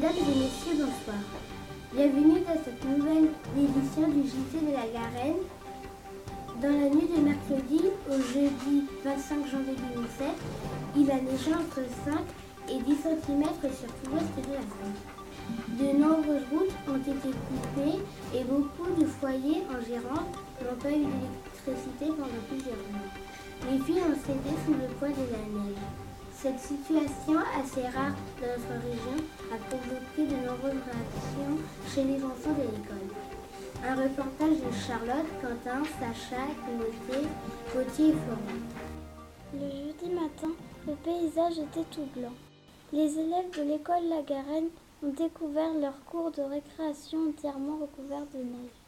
Bienvenue dans cette nouvelle édition du JT de la Garenne. Dans la nuit de mercredi au jeudi 25 janvier 2007, il a neigé entre 5 et 10 cm sur tout l'ouest de la France. De nombreuses routes ont été coupées et beaucoup de foyers en Gironde n'ont pas eu d'électricité pendant plusieurs mois. Les filles ont cédé sous le poids de la neige. Cette situation assez rare dans notre région a provoqué de nombreuses réactions chez les enfants de l'école. Un reportage de Charlotte, Quentin, Sacha, Timothée, Gauthier et Florent. Le jeudi matin, le paysage était tout blanc. Les élèves de l'école La Garenne ont découvert leur cours de récréation entièrement recouvert de neige.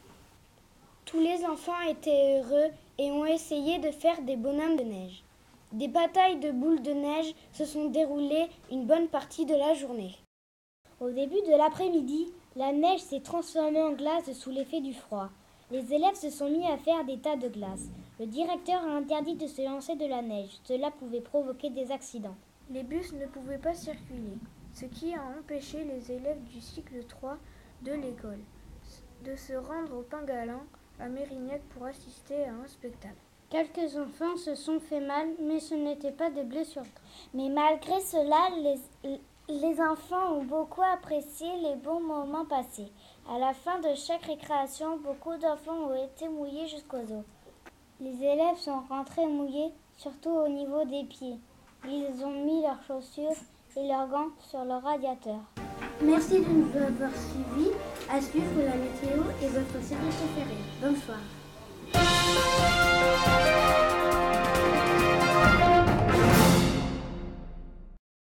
Tous les enfants étaient heureux et ont essayé de faire des bonhommes de neige. Des batailles de boules de neige se sont déroulées une bonne partie de la journée. Au début de l'après-midi, la neige s'est transformée en glace sous l'effet du froid. Les élèves se sont mis à faire des tas de glace. Le directeur a interdit de se lancer de la neige. Cela pouvait provoquer des accidents. Les bus ne pouvaient pas circuler, ce qui a empêché les élèves du cycle 3 de l'école de se rendre au Pingalan à Mérignac pour assister à un spectacle. Quelques enfants se sont fait mal, mais ce n'était pas des blessures. Mais malgré cela, les, enfants ont beaucoup apprécié les bons moments passés. À la fin de chaque récréation, beaucoup d'enfants ont été mouillés jusqu'aux os. Les élèves sont rentrés mouillés, surtout au niveau des pieds. Ils ont mis leurs chaussures et leurs gants sur le radiateur. Merci de nous avoir suivis. À suivre la météo et votre série préférée. You.